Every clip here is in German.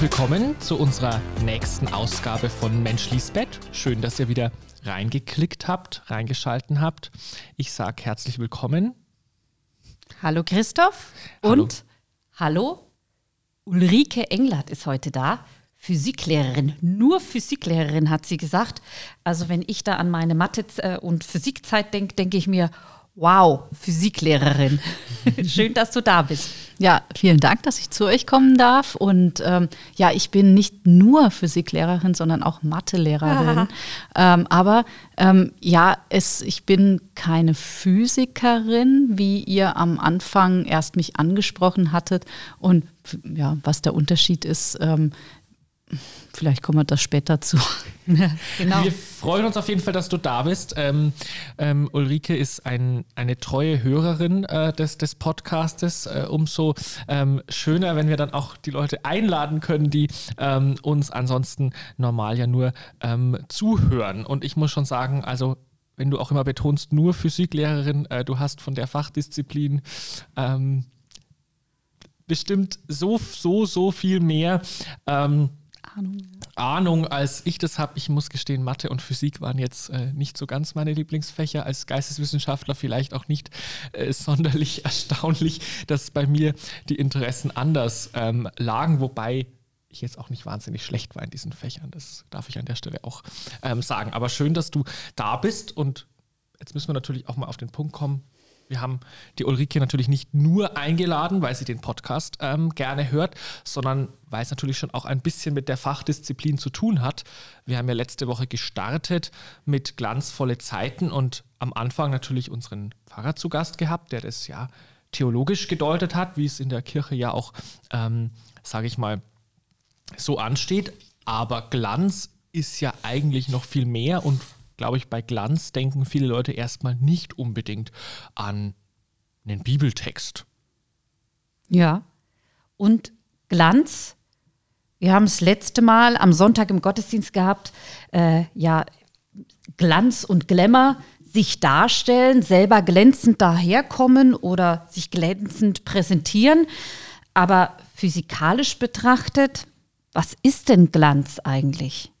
willkommen zu unserer nächsten Ausgabe von Mensch Bett. Schön, dass ihr wieder reingeklickt habt, reingeschalten habt. Ich sage herzlich willkommen. Hallo Christoph Hallo. und hallo Ulrike Englert ist heute da. Physiklehrerin, nur Physiklehrerin hat sie gesagt. Also wenn ich da an meine Mathe- äh, und Physikzeit denke, denke ich mir, wow, Physiklehrerin. Schön, dass du da bist. Ja, vielen Dank, dass ich zu euch kommen darf. Und ähm, ja, ich bin nicht nur Physiklehrerin, sondern auch Mathelehrerin. ähm, aber ähm, ja, es, ich bin keine Physikerin, wie ihr am Anfang erst mich angesprochen hattet. Und ja, was der Unterschied ist, ähm, vielleicht kommen wir das später zu. Genau. Wir freuen uns auf jeden Fall, dass du da bist. Ähm, ähm, Ulrike ist ein, eine treue Hörerin äh, des, des Podcastes. Äh, umso ähm, schöner, wenn wir dann auch die Leute einladen können, die ähm, uns ansonsten normal ja nur ähm, zuhören. Und ich muss schon sagen, also wenn du auch immer betonst, nur Physiklehrerin, äh, du hast von der Fachdisziplin ähm, bestimmt so, so, so viel mehr. Ähm, Ahnung. Ahnung, als ich das habe. Ich muss gestehen, Mathe und Physik waren jetzt äh, nicht so ganz meine Lieblingsfächer. Als Geisteswissenschaftler vielleicht auch nicht äh, sonderlich erstaunlich, dass bei mir die Interessen anders ähm, lagen, wobei ich jetzt auch nicht wahnsinnig schlecht war in diesen Fächern. Das darf ich an der Stelle auch ähm, sagen. Aber schön, dass du da bist und jetzt müssen wir natürlich auch mal auf den Punkt kommen. Wir haben die Ulrike natürlich nicht nur eingeladen, weil sie den Podcast ähm, gerne hört, sondern weil es natürlich schon auch ein bisschen mit der Fachdisziplin zu tun hat. Wir haben ja letzte Woche gestartet mit glanzvolle Zeiten und am Anfang natürlich unseren Pfarrer zu Gast gehabt, der das ja theologisch gedeutet hat, wie es in der Kirche ja auch, ähm, sage ich mal, so ansteht. Aber Glanz ist ja eigentlich noch viel mehr und glaube ich, bei Glanz denken viele Leute erstmal nicht unbedingt an einen Bibeltext. Ja. Und Glanz, wir haben es letzte Mal am Sonntag im Gottesdienst gehabt, äh, ja, Glanz und Glamour sich darstellen, selber glänzend daherkommen oder sich glänzend präsentieren. Aber physikalisch betrachtet, was ist denn Glanz eigentlich?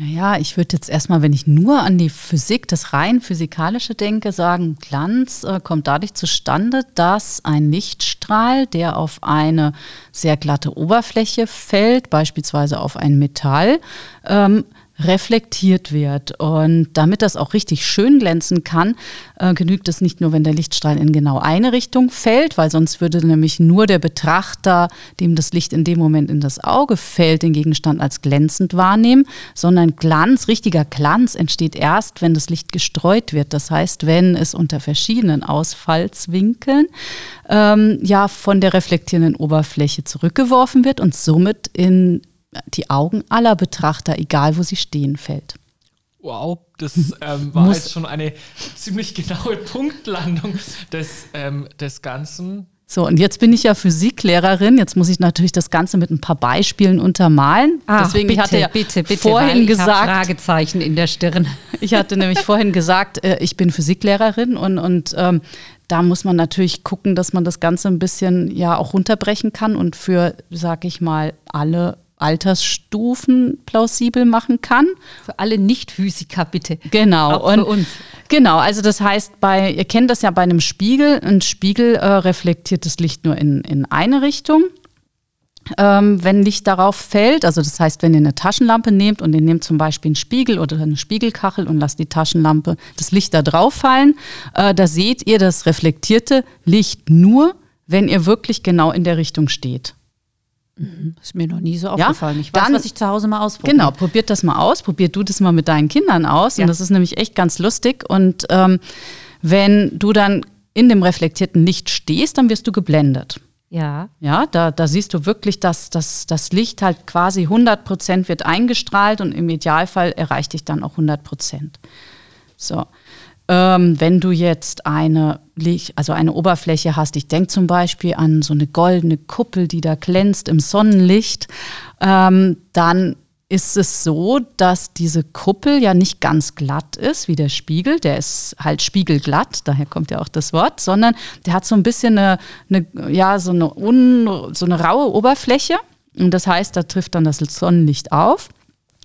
Naja, ich würde jetzt erstmal, wenn ich nur an die Physik, das rein physikalische denke, sagen, Glanz äh, kommt dadurch zustande, dass ein Lichtstrahl, der auf eine sehr glatte Oberfläche fällt, beispielsweise auf ein Metall, ähm, reflektiert wird. Und damit das auch richtig schön glänzen kann, äh, genügt es nicht nur, wenn der Lichtstrahl in genau eine Richtung fällt, weil sonst würde nämlich nur der Betrachter, dem das Licht in dem Moment in das Auge fällt, den Gegenstand als glänzend wahrnehmen, sondern Glanz, richtiger Glanz entsteht erst, wenn das Licht gestreut wird. Das heißt, wenn es unter verschiedenen Ausfallswinkeln ähm, ja von der reflektierenden Oberfläche zurückgeworfen wird und somit in die Augen aller Betrachter, egal wo sie stehen, fällt. Wow, das ähm, war Muss- jetzt schon eine ziemlich genaue Punktlandung des, ähm, des Ganzen. So, und jetzt bin ich ja Physiklehrerin. Jetzt muss ich natürlich das Ganze mit ein paar Beispielen untermalen. Deswegen ich hatte ja bitte, bitte, vorhin gesagt, Fragezeichen in der Stirn. ich hatte nämlich vorhin gesagt, äh, ich bin Physiklehrerin und, und ähm, da muss man natürlich gucken, dass man das Ganze ein bisschen ja auch runterbrechen kann und für, sag ich mal, alle Altersstufen plausibel machen kann. Für alle Nicht-Physiker bitte. Genau. Auch für uns. Genau, also das heißt, bei, ihr kennt das ja bei einem Spiegel, ein Spiegel äh, reflektiert das Licht nur in, in eine Richtung. Ähm, wenn Licht darauf fällt, also das heißt, wenn ihr eine Taschenlampe nehmt und ihr nehmt zum Beispiel einen Spiegel oder eine Spiegelkachel und lasst die Taschenlampe, das Licht da drauf fallen, äh, da seht ihr das reflektierte Licht nur, wenn ihr wirklich genau in der Richtung steht. Ist mir noch nie so Ja, aufgefallen. Ich weiß, dann- was ich zu Hause mal ausprobiere. Genau, probiert das mal aus. Probiert du das mal mit deinen Kindern aus. Ja. Und das ist nämlich echt ganz lustig. Und ähm, wenn du dann in dem reflektierten Licht stehst, dann wirst du geblendet. Ja. Ja, da, da siehst du wirklich, dass, dass das Licht halt quasi 100 Prozent wird eingestrahlt und im Idealfall erreicht dich dann auch 100 Prozent. So. Ähm, wenn du jetzt eine, also eine Oberfläche hast, ich denke zum Beispiel an so eine goldene Kuppel, die da glänzt im Sonnenlicht, ähm, dann ist es so, dass diese Kuppel ja nicht ganz glatt ist wie der Spiegel. Der ist halt spiegelglatt, daher kommt ja auch das Wort, sondern der hat so ein bisschen eine, eine ja, so eine, un, so eine raue Oberfläche. Und das heißt, da trifft dann das Sonnenlicht auf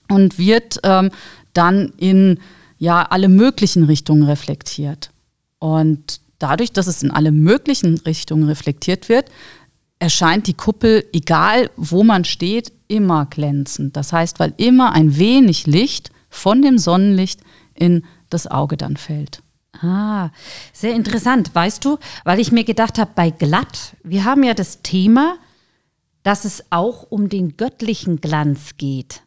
und wird ähm, dann in ja, alle möglichen Richtungen reflektiert. Und dadurch, dass es in alle möglichen Richtungen reflektiert wird, erscheint die Kuppel, egal wo man steht, immer glänzend. Das heißt, weil immer ein wenig Licht von dem Sonnenlicht in das Auge dann fällt. Ah, sehr interessant. Weißt du, weil ich mir gedacht habe, bei glatt, wir haben ja das Thema, dass es auch um den göttlichen Glanz geht.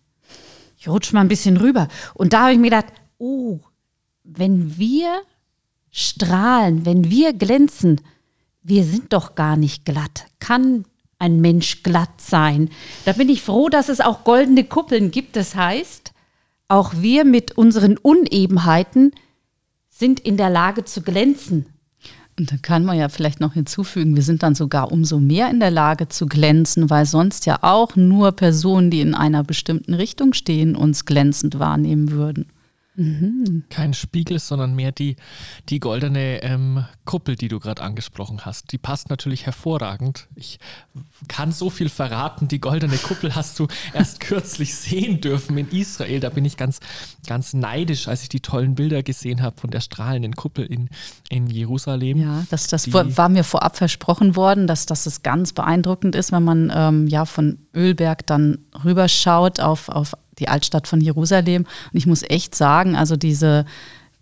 Ich rutsche mal ein bisschen rüber. Und da habe ich mir gedacht, oh, wenn wir strahlen, wenn wir glänzen, wir sind doch gar nicht glatt. Kann ein Mensch glatt sein? Da bin ich froh, dass es auch goldene Kuppeln gibt. Das heißt, auch wir mit unseren Unebenheiten sind in der Lage zu glänzen. Und da kann man ja vielleicht noch hinzufügen, wir sind dann sogar umso mehr in der Lage zu glänzen, weil sonst ja auch nur Personen, die in einer bestimmten Richtung stehen, uns glänzend wahrnehmen würden. Mhm. Kein Spiegel, sondern mehr die, die goldene ähm, Kuppel, die du gerade angesprochen hast. Die passt natürlich hervorragend. Ich kann so viel verraten. Die goldene Kuppel hast du erst kürzlich sehen dürfen in Israel. Da bin ich ganz, ganz neidisch, als ich die tollen Bilder gesehen habe von der strahlenden Kuppel in, in Jerusalem. Ja, das, das war mir vorab versprochen worden, dass, dass es ganz beeindruckend ist, wenn man ähm, ja von Ölberg dann rüberschaut auf, auf die Altstadt von Jerusalem. Und ich muss echt sagen, also diese,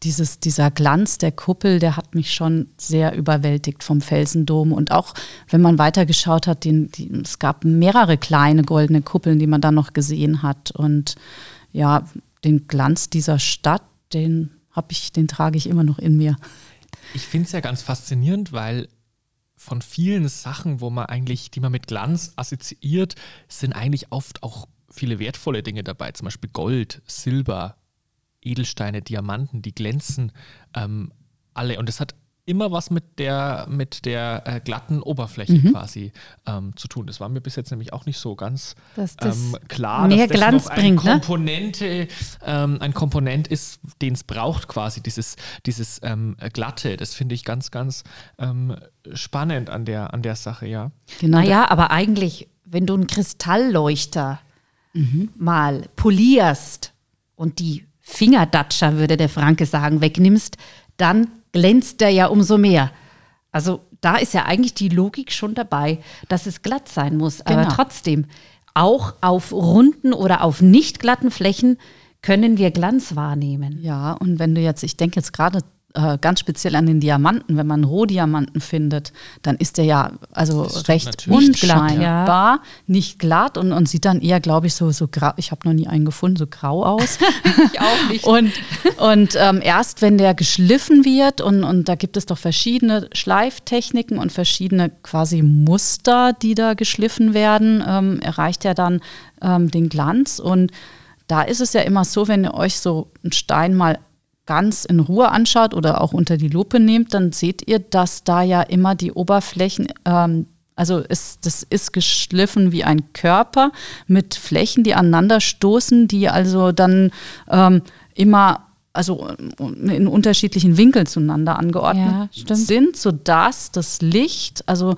dieses, dieser Glanz der Kuppel, der hat mich schon sehr überwältigt vom Felsendom. Und auch wenn man weitergeschaut hat, die, die, es gab mehrere kleine goldene Kuppeln, die man dann noch gesehen hat. Und ja, den Glanz dieser Stadt, den habe ich, den trage ich immer noch in mir. Ich finde es ja ganz faszinierend, weil von vielen Sachen, wo man eigentlich, die man mit Glanz assoziiert, sind eigentlich oft auch viele wertvolle Dinge dabei, zum Beispiel Gold, Silber, Edelsteine, Diamanten, die glänzen ähm, alle. Und das hat immer was mit der, mit der äh, glatten Oberfläche mhm. quasi ähm, zu tun. Das war mir bis jetzt nämlich auch nicht so ganz das ähm, klar, mehr dass Glanz das bringt, eine ne? Komponente, ähm, ein Komponent ist, den es braucht quasi, dieses, dieses ähm, Glatte. Das finde ich ganz, ganz ähm, spannend an der, an der Sache, ja. Genau. Naja, aber eigentlich, wenn du einen Kristallleuchter mhm. mal polierst und die Fingerdatscher, würde der Franke sagen, wegnimmst, dann glänzt der ja umso mehr. Also da ist ja eigentlich die Logik schon dabei, dass es glatt sein muss. Genau. Aber trotzdem, auch auf runden oder auf nicht glatten Flächen können wir Glanz wahrnehmen. Ja, und wenn du jetzt, ich denke jetzt gerade äh, ganz speziell an den Diamanten, wenn man Rohdiamanten findet, dann ist der ja also recht unscheinbar, nicht glatt und, und sieht dann eher, glaube ich, so, so grau, ich habe noch nie einen gefunden, so grau aus. ich auch nicht. Und, und ähm, erst wenn der geschliffen wird und, und da gibt es doch verschiedene Schleiftechniken und verschiedene quasi Muster, die da geschliffen werden, ähm, erreicht er dann ähm, den Glanz. Und da ist es ja immer so, wenn ihr euch so einen Stein mal ganz in Ruhe anschaut oder auch unter die Lupe nehmt, dann seht ihr, dass da ja immer die Oberflächen, ähm, also ist, das ist geschliffen wie ein Körper mit Flächen, die aneinander stoßen, die also dann ähm, immer also in unterschiedlichen Winkeln zueinander angeordnet ja, sind, sodass das Licht also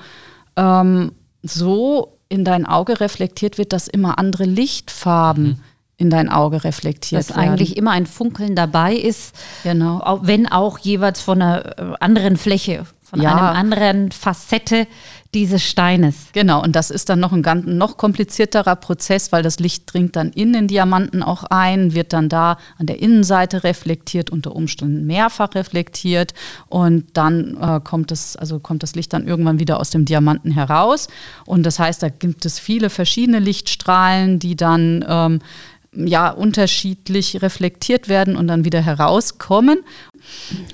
ähm, so in dein Auge reflektiert wird, dass immer andere Lichtfarben mhm in dein Auge reflektiert Dass werden. eigentlich immer ein Funkeln dabei ist, genau. wenn auch jeweils von einer äh, anderen Fläche, von ja. einer anderen Facette dieses Steines. Genau, und das ist dann noch ein ganz, noch komplizierterer Prozess, weil das Licht dringt dann in den Diamanten auch ein, wird dann da an der Innenseite reflektiert, unter Umständen mehrfach reflektiert und dann äh, kommt, es, also kommt das Licht dann irgendwann wieder aus dem Diamanten heraus. Und das heißt, da gibt es viele verschiedene Lichtstrahlen, die dann ähm, ja unterschiedlich reflektiert werden und dann wieder herauskommen.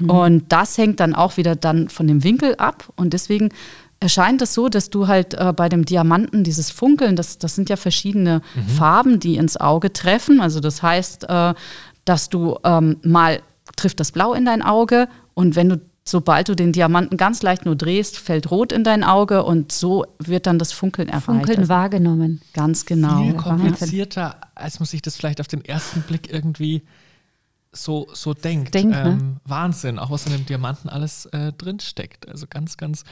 Mhm. Und das hängt dann auch wieder dann von dem Winkel ab. Und deswegen erscheint es so, dass du halt äh, bei dem Diamanten dieses Funkeln, das, das sind ja verschiedene mhm. Farben, die ins Auge treffen. Also das heißt, äh, dass du ähm, mal trifft das Blau in dein Auge und wenn du sobald du den Diamanten ganz leicht nur drehst, fällt rot in dein Auge und so wird dann das Funkeln erreicht. Funkeln also wahrgenommen. Ganz genau. Viel komplizierter, als man sich das vielleicht auf den ersten Blick irgendwie so, so denkt. Denk, ne? ähm, Wahnsinn, auch was in dem Diamanten alles äh, drin steckt. Also ganz, ganz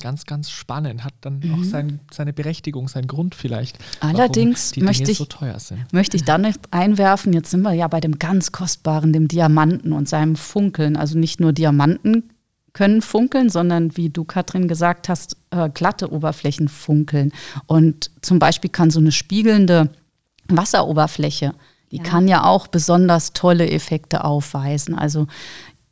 ganz, ganz spannend. Hat dann mhm. auch sein, seine Berechtigung, seinen Grund vielleicht. Allerdings möchte ich, so teuer sind. möchte ich dann einwerfen, jetzt sind wir ja bei dem ganz Kostbaren, dem Diamanten und seinem Funkeln. Also nicht nur Diamanten können funkeln, sondern wie du, Katrin, gesagt hast, äh, glatte Oberflächen funkeln. Und zum Beispiel kann so eine spiegelnde Wasseroberfläche, die ja. kann ja auch besonders tolle Effekte aufweisen. Also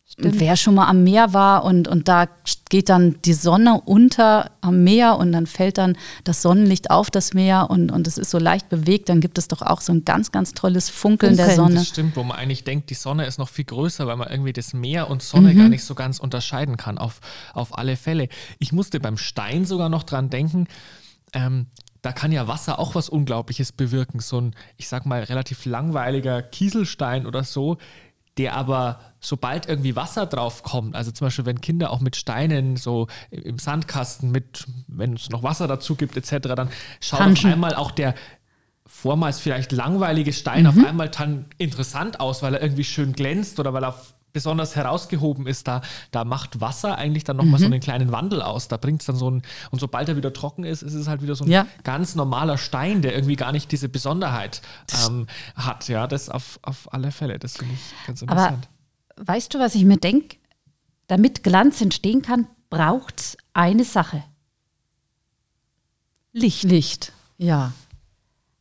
Stimmt. Wer schon mal am Meer war und, und da geht dann die Sonne unter am Meer und dann fällt dann das Sonnenlicht auf das Meer und, und es ist so leicht bewegt, dann gibt es doch auch so ein ganz, ganz tolles Funkeln, Funkeln. der Sonne. Das stimmt, wo man eigentlich denkt, die Sonne ist noch viel größer, weil man irgendwie das Meer und Sonne mhm. gar nicht so ganz unterscheiden kann, auf, auf alle Fälle. Ich musste beim Stein sogar noch dran denken, ähm, da kann ja Wasser auch was Unglaubliches bewirken. So ein, ich sag mal, relativ langweiliger Kieselstein oder so, der aber, sobald irgendwie Wasser drauf kommt, also zum Beispiel, wenn Kinder auch mit Steinen so im Sandkasten mit, wenn es noch Wasser dazu gibt, etc., dann schaut Hanschen. auf einmal auch der vormals vielleicht langweilige Stein mhm. auf einmal dann interessant aus, weil er irgendwie schön glänzt oder weil er besonders herausgehoben ist, da, da macht Wasser eigentlich dann nochmal mhm. so einen kleinen Wandel aus. Da bringt es dann so ein, und sobald er wieder trocken ist, ist es halt wieder so ein ja. ganz normaler Stein, der irgendwie gar nicht diese Besonderheit ähm, hat. Ja, das auf, auf alle Fälle. Das finde ich ganz interessant. Aber weißt du, was ich mir denke? Damit Glanz entstehen kann, braucht es eine Sache. Licht. Licht, ja.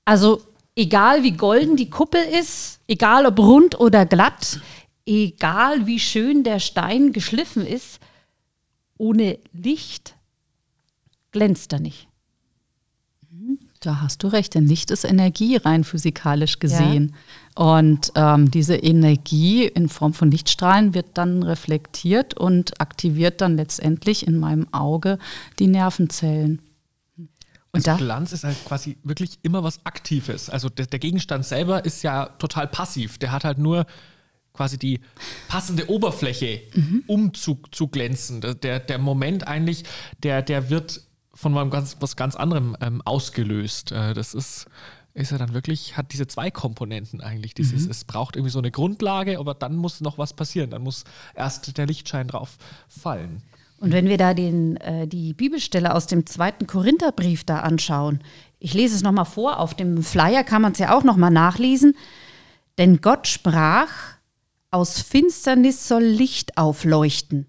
Also egal wie golden die Kuppel ist, egal ob rund oder glatt, egal wie schön der Stein geschliffen ist, ohne Licht glänzt er nicht. Mhm. Da hast du recht, denn Licht ist Energie rein physikalisch gesehen. Ja. Und ähm, diese Energie in Form von Lichtstrahlen wird dann reflektiert und aktiviert dann letztendlich in meinem Auge die Nervenzellen. Und also Glanz ist halt quasi wirklich immer was Aktives. Also der, der Gegenstand selber ist ja total passiv. Der hat halt nur quasi die passende Oberfläche, mhm. um zu, zu glänzen. Der, der Moment eigentlich, der, der wird von ganz, was ganz anderem ähm, ausgelöst. Äh, das ist, ist ja dann wirklich, hat diese zwei Komponenten eigentlich. Dieses, mhm. Es braucht irgendwie so eine Grundlage, aber dann muss noch was passieren. Dann muss erst der Lichtschein drauf fallen. Und wenn wir da den, äh, die Bibelstelle aus dem zweiten Korintherbrief da anschauen, ich lese es nochmal vor, auf dem Flyer kann man es ja auch nochmal nachlesen. Denn Gott sprach, aus Finsternis soll Licht aufleuchten.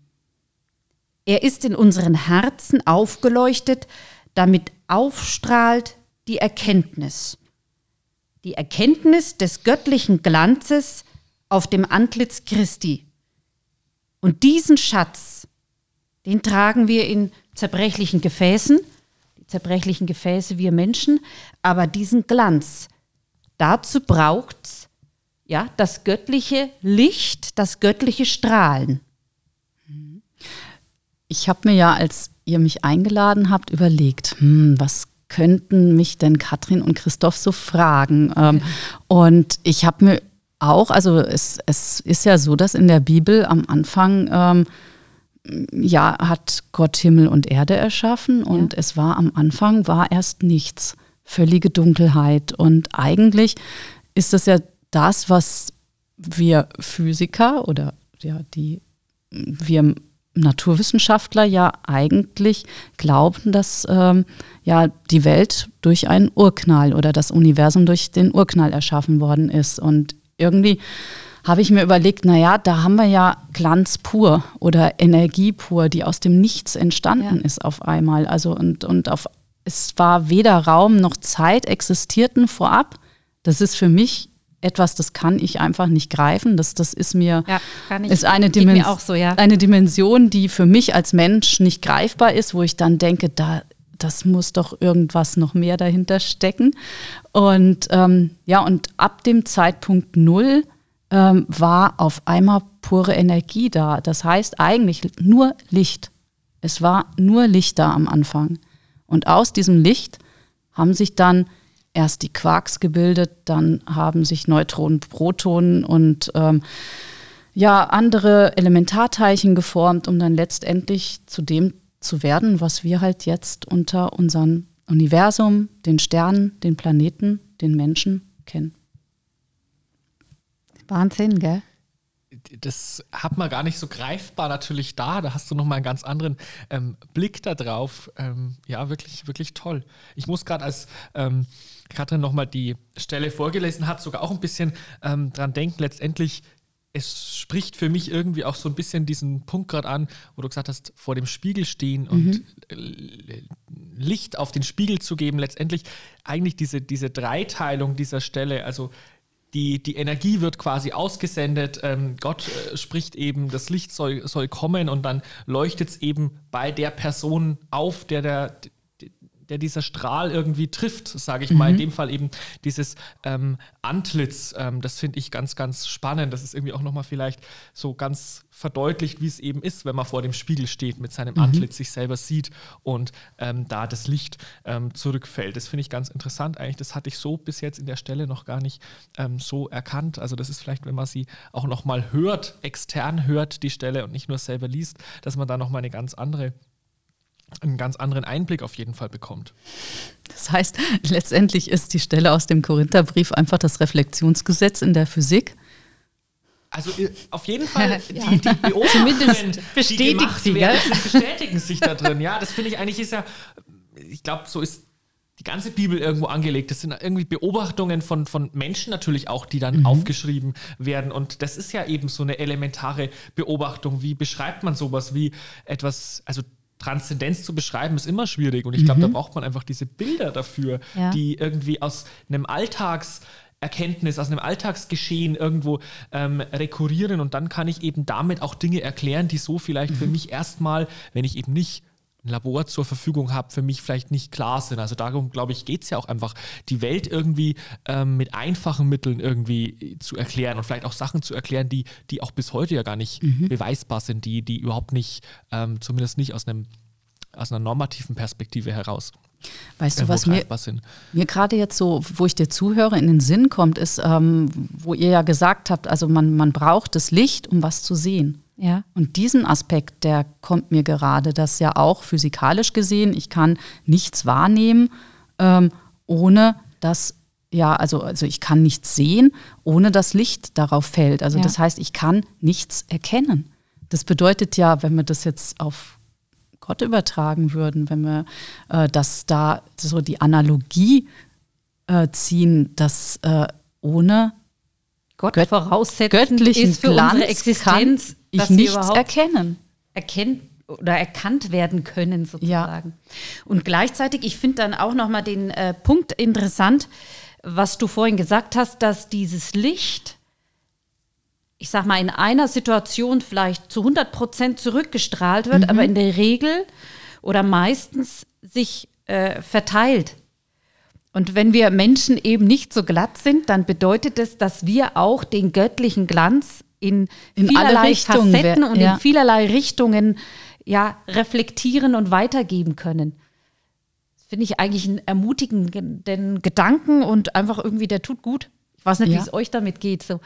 Er ist in unseren Herzen aufgeleuchtet, damit aufstrahlt die Erkenntnis. Die Erkenntnis des göttlichen Glanzes auf dem Antlitz Christi. Und diesen Schatz, den tragen wir in zerbrechlichen Gefäßen, die zerbrechlichen Gefäße wir Menschen, aber diesen Glanz, dazu braucht es ja, das göttliche Licht, das göttliche Strahlen. Ich habe mir ja, als ihr mich eingeladen habt, überlegt, hm, was könnten mich denn Katrin und Christoph so fragen? Ähm, Und ich habe mir auch, also es, es ist ja so, dass in der Bibel am Anfang ähm, ja hat Gott Himmel und Erde erschaffen und ja. es war am Anfang war erst nichts, völlige Dunkelheit und eigentlich ist das ja das, was wir Physiker oder ja, die wir Naturwissenschaftler ja eigentlich glauben, dass ähm, ja die Welt durch einen Urknall oder das Universum durch den Urknall erschaffen worden ist. Und irgendwie habe ich mir überlegt, naja, da haben wir ja Glanz pur oder Energie pur, die aus dem Nichts entstanden ja. ist auf einmal. Also und, und auf, es war weder Raum noch Zeit existierten vorab. Das ist für mich etwas, das kann ich einfach nicht greifen. Das, das ist mir, ja, ist eine, Dimens so, ja. eine Dimension, die für mich als Mensch nicht greifbar ist, wo ich dann denke, da, das muss doch irgendwas noch mehr dahinter stecken. Und ähm, ja, und ab dem Zeitpunkt Null ähm, war auf einmal pure Energie da. Das heißt eigentlich nur Licht. Es war nur Licht da am Anfang. Und aus diesem Licht haben sich dann erst die Quarks gebildet, dann haben sich Neutronen, Protonen und ähm, ja, andere Elementarteilchen geformt, um dann letztendlich zu dem zu werden, was wir halt jetzt unter unserem Universum, den Sternen, den Planeten, den Menschen kennen. Wahnsinn, gell? Das hat man gar nicht so greifbar natürlich da. Da hast du nochmal einen ganz anderen ähm, Blick da drauf. Ähm, ja, wirklich, wirklich toll. Ich muss gerade als ähm, Katrin nochmal die Stelle vorgelesen hat, sogar auch ein bisschen ähm, dran denken. Letztendlich, es spricht für mich irgendwie auch so ein bisschen diesen Punkt gerade an, wo du gesagt hast, vor dem Spiegel stehen mhm. und äh, Licht auf den Spiegel zu geben. Letztendlich eigentlich diese, diese Dreiteilung dieser Stelle, also die, die Energie wird quasi ausgesendet. Ähm, Gott äh, spricht eben, das Licht soll, soll kommen und dann leuchtet es eben bei der Person auf, der, der, der dieser Strahl irgendwie trifft, sage ich mhm. mal. In dem Fall eben dieses ähm, Antlitz. Ähm, das finde ich ganz, ganz spannend. Das ist irgendwie auch nochmal vielleicht so ganz verdeutlicht, wie es eben ist, wenn man vor dem Spiegel steht, mit seinem mhm. Antlitz sich selber sieht und ähm, da das Licht ähm, zurückfällt. Das finde ich ganz interessant eigentlich. Das hatte ich so bis jetzt in der Stelle noch gar nicht ähm, so erkannt. Also das ist vielleicht, wenn man sie auch nochmal hört, extern hört, die Stelle und nicht nur selber liest, dass man da nochmal eine ganz andere einen ganz anderen Einblick auf jeden Fall bekommt. Das heißt, letztendlich ist die Stelle aus dem Korintherbrief einfach das Reflexionsgesetz in der Physik. Also äh, auf jeden Fall, die, die Beobachtungen, bestätigt die sie, werden, bestätigen sich da drin. Ja, das finde ich eigentlich ist ja, ich glaube, so ist die ganze Bibel irgendwo angelegt. Das sind irgendwie Beobachtungen von, von Menschen natürlich auch, die dann mhm. aufgeschrieben werden. Und das ist ja eben so eine elementare Beobachtung. Wie beschreibt man sowas wie etwas, also Transzendenz zu beschreiben, ist immer schwierig. Und ich glaube, mhm. da braucht man einfach diese Bilder dafür, ja. die irgendwie aus einem Alltagserkenntnis, aus einem Alltagsgeschehen irgendwo ähm, rekurrieren und dann kann ich eben damit auch Dinge erklären, die so vielleicht mhm. für mich erstmal, wenn ich eben nicht ein Labor zur Verfügung habe, für mich vielleicht nicht klar sind. Also darum, glaube ich, geht es ja auch einfach, die Welt irgendwie ähm, mit einfachen Mitteln irgendwie zu erklären und vielleicht auch Sachen zu erklären, die, die auch bis heute ja gar nicht mhm. beweisbar sind, die, die überhaupt nicht, ähm, zumindest nicht aus, einem, aus einer normativen Perspektive heraus. Weißt du, was mir, mir gerade jetzt so, wo ich dir zuhöre, in den Sinn kommt, ist, ähm, wo ihr ja gesagt habt, also man, man braucht das Licht, um was zu sehen. Ja. Und diesen Aspekt, der kommt mir gerade, dass ja auch physikalisch gesehen, ich kann nichts wahrnehmen, ähm, ohne dass, ja, also, also ich kann nichts sehen, ohne dass Licht darauf fällt. Also ja. das heißt, ich kann nichts erkennen. Das bedeutet ja, wenn wir das jetzt auf Gott übertragen würden, wenn wir äh, das da so die Analogie äh, ziehen, dass äh, ohne Gott Gött göttlichen ist für Glanz unsere Existenz ich nichts erkennen. Erkennt oder erkannt werden können sozusagen. Ja. Und gleichzeitig, ich finde dann auch noch mal den äh, Punkt interessant, was du vorhin gesagt hast, dass dieses Licht, ich sag mal, in einer Situation vielleicht zu 100 Prozent zurückgestrahlt wird, mhm. aber in der Regel oder meistens sich äh, verteilt. Und wenn wir Menschen eben nicht so glatt sind, dann bedeutet es, dass wir auch den göttlichen Glanz in, in vielerlei Facetten und ja. in vielerlei Richtungen ja, reflektieren und weitergeben können. Das finde ich eigentlich einen ermutigenden Gedanken und einfach irgendwie, der tut gut. Ich weiß nicht, ja. wie es euch damit geht, so,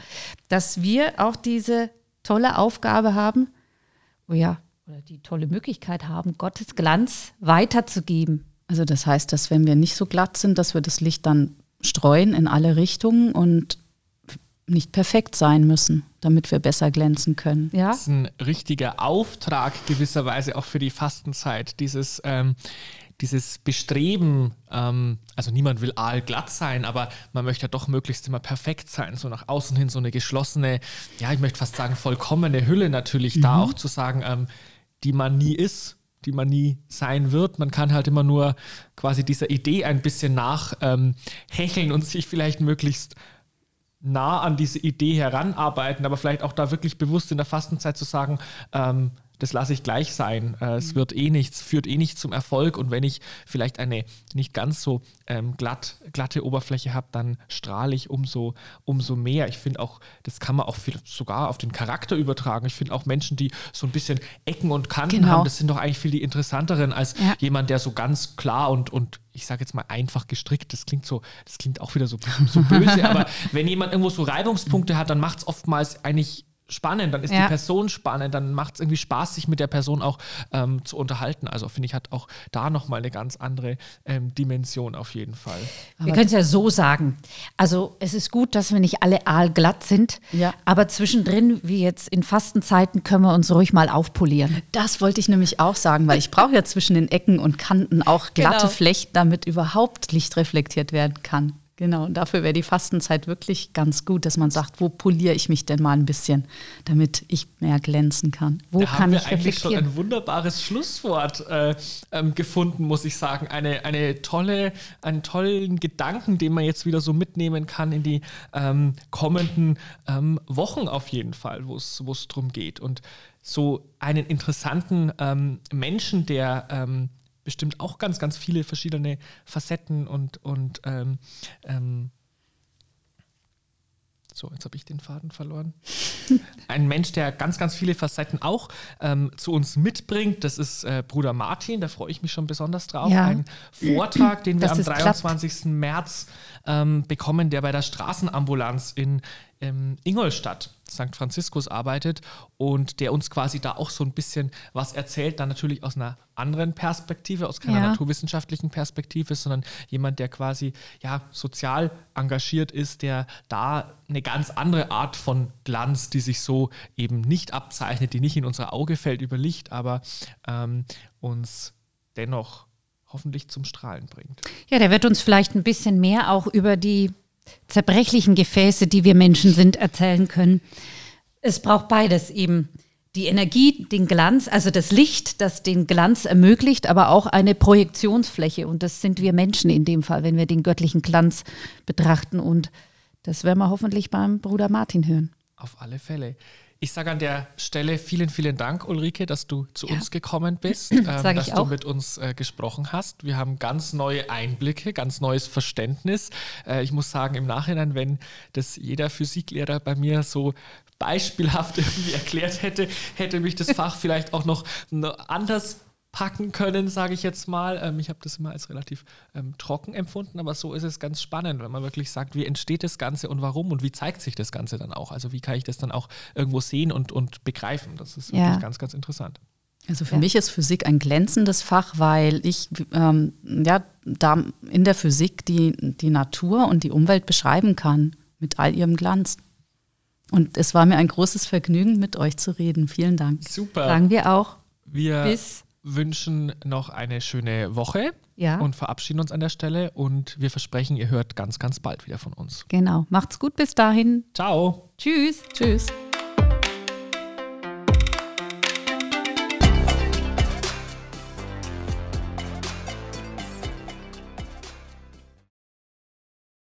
dass wir auch diese tolle Aufgabe haben, oh ja, oder die tolle Möglichkeit haben, Gottes Glanz weiterzugeben. Also das heißt, dass wenn wir nicht so glatt sind, dass wir das Licht dann streuen in alle Richtungen und nicht perfekt sein müssen, damit wir besser glänzen können. Ja? Das ist ein richtiger Auftrag gewisserweise auch für die Fastenzeit. Dieses, ähm, dieses Bestreben, ähm, also niemand will aalglatt sein, aber man möchte ja doch möglichst immer perfekt sein, so nach außen hin so eine geschlossene, ja, ich möchte fast sagen, vollkommene Hülle natürlich mhm. da auch zu sagen, ähm, die man nie ist, die man nie sein wird. Man kann halt immer nur quasi dieser Idee ein bisschen nachhecheln ähm, und sich vielleicht möglichst nah an diese Idee heranarbeiten, aber vielleicht auch da wirklich bewusst in der Fastenzeit zu sagen, ähm, das lasse ich gleich sein. Äh, es mhm. wird eh nichts, führt eh nicht zum Erfolg. Und wenn ich vielleicht eine nicht ganz so ähm, glatt, glatte Oberfläche habe, dann strahle ich umso, umso mehr. Ich finde auch, das kann man auch viel, sogar auf den Charakter übertragen. Ich finde auch Menschen, die so ein bisschen Ecken und Kanten genau. haben, das sind doch eigentlich viel die interessanteren als ja. jemand, der so ganz klar und, und ich sage jetzt mal einfach gestrickt, das klingt so, das klingt auch wieder so, so böse, aber wenn jemand irgendwo so Reibungspunkte hat, dann macht es oftmals eigentlich spannend, dann ist Ja. die Person spannend, dann macht es irgendwie Spaß, sich mit der Person auch ähm, zu unterhalten. Also finde ich, hat auch da nochmal eine ganz andere ähm, Dimension auf jeden Fall. Wir können es ja so sagen. Also es ist gut, dass wir nicht alle aalglatt sind, Ja. aber zwischendrin, wie jetzt in Fastenzeiten, können wir uns ruhig mal aufpolieren. Das wollte ich nämlich auch sagen, weil ich brauche ja zwischen den Ecken und Kanten auch glatte Genau. Flächen, damit überhaupt Licht reflektiert werden kann. Genau, und dafür wäre die Fastenzeit wirklich ganz gut, dass man sagt, wo poliere ich mich denn mal ein bisschen, damit ich mehr glänzen kann. Wo da kann haben wir ich eigentlich schon ein wunderbares Schlusswort äh, ähm, gefunden, muss ich sagen. Eine, eine tolle, einen tollen Gedanken, den man jetzt wieder so mitnehmen kann in die ähm, kommenden ähm, Wochen auf jeden Fall, wo es drum geht. Und so einen interessanten ähm, Menschen, der ähm, bestimmt auch ganz, ganz viele verschiedene Facetten und, und ähm, ähm, so, jetzt habe ich den Faden verloren. Ein Mensch, der ganz, ganz viele Facetten auch ähm, zu uns mitbringt, das ist äh, Bruder Martin, da freue ich mich schon besonders drauf. Ja. Ein Vortrag, den wir Dass am es klappt. 23. März ähm, bekommen, der bei der Straßenambulanz in ähm, Ingolstadt, St. Franziskus, arbeitet und der uns quasi da auch so ein bisschen was erzählt, dann natürlich aus einer anderen Perspektive, aus keiner Ja. naturwissenschaftlichen Perspektive, sondern jemand, der quasi ja sozial engagiert ist, der da eine ganz andere Art von Glanz, die sich so eben nicht abzeichnet, die nicht in unser Auge fällt über Licht, aber ähm, uns dennoch hoffentlich zum Strahlen bringt. Ja, der wird uns vielleicht ein bisschen mehr auch über die zerbrechlichen Gefäße, die wir Menschen sind, erzählen können. Es braucht beides eben. Die Energie, den Glanz, also das Licht, das den Glanz ermöglicht, aber auch eine Projektionsfläche. Und das sind wir Menschen in dem Fall, wenn wir den göttlichen Glanz betrachten. Und das werden wir hoffentlich beim Bruder Martin hören. Auf alle Fälle. Ich sage an der Stelle vielen, vielen Dank, Ulrike, dass du zu uns gekommen bist, ähm, dass du mit uns äh, gesprochen hast. Wir haben ganz neue Einblicke, ganz neues Verständnis. Äh, ich muss sagen, im Nachhinein, wenn das jeder Physiklehrer bei mir so beispielhaft irgendwie erklärt hätte, hätte mich das Fach vielleicht auch noch noch anders packen können, sage ich jetzt mal. Ähm, ich habe das immer als relativ ähm, trocken empfunden, aber so ist es ganz spannend, wenn man wirklich sagt, wie entsteht das Ganze und warum und wie zeigt sich das Ganze dann auch. Also wie kann ich das dann auch irgendwo sehen und, und begreifen. Das ist Ja. wirklich ganz, ganz interessant. Also für Ja. mich ist Physik ein glänzendes Fach, weil ich ähm, ja, da in der Physik die, die Natur und die Umwelt beschreiben kann mit all ihrem Glanz. Und es war mir ein großes Vergnügen, mit euch zu reden. Vielen Dank. Super. Sagen wir auch. Wir Bis- wünschen noch eine schöne Woche Ja. und verabschieden uns an der Stelle und wir versprechen, ihr hört ganz, ganz bald wieder von uns. Genau. Macht's gut bis dahin. Ciao. Tschüss. Tschüss.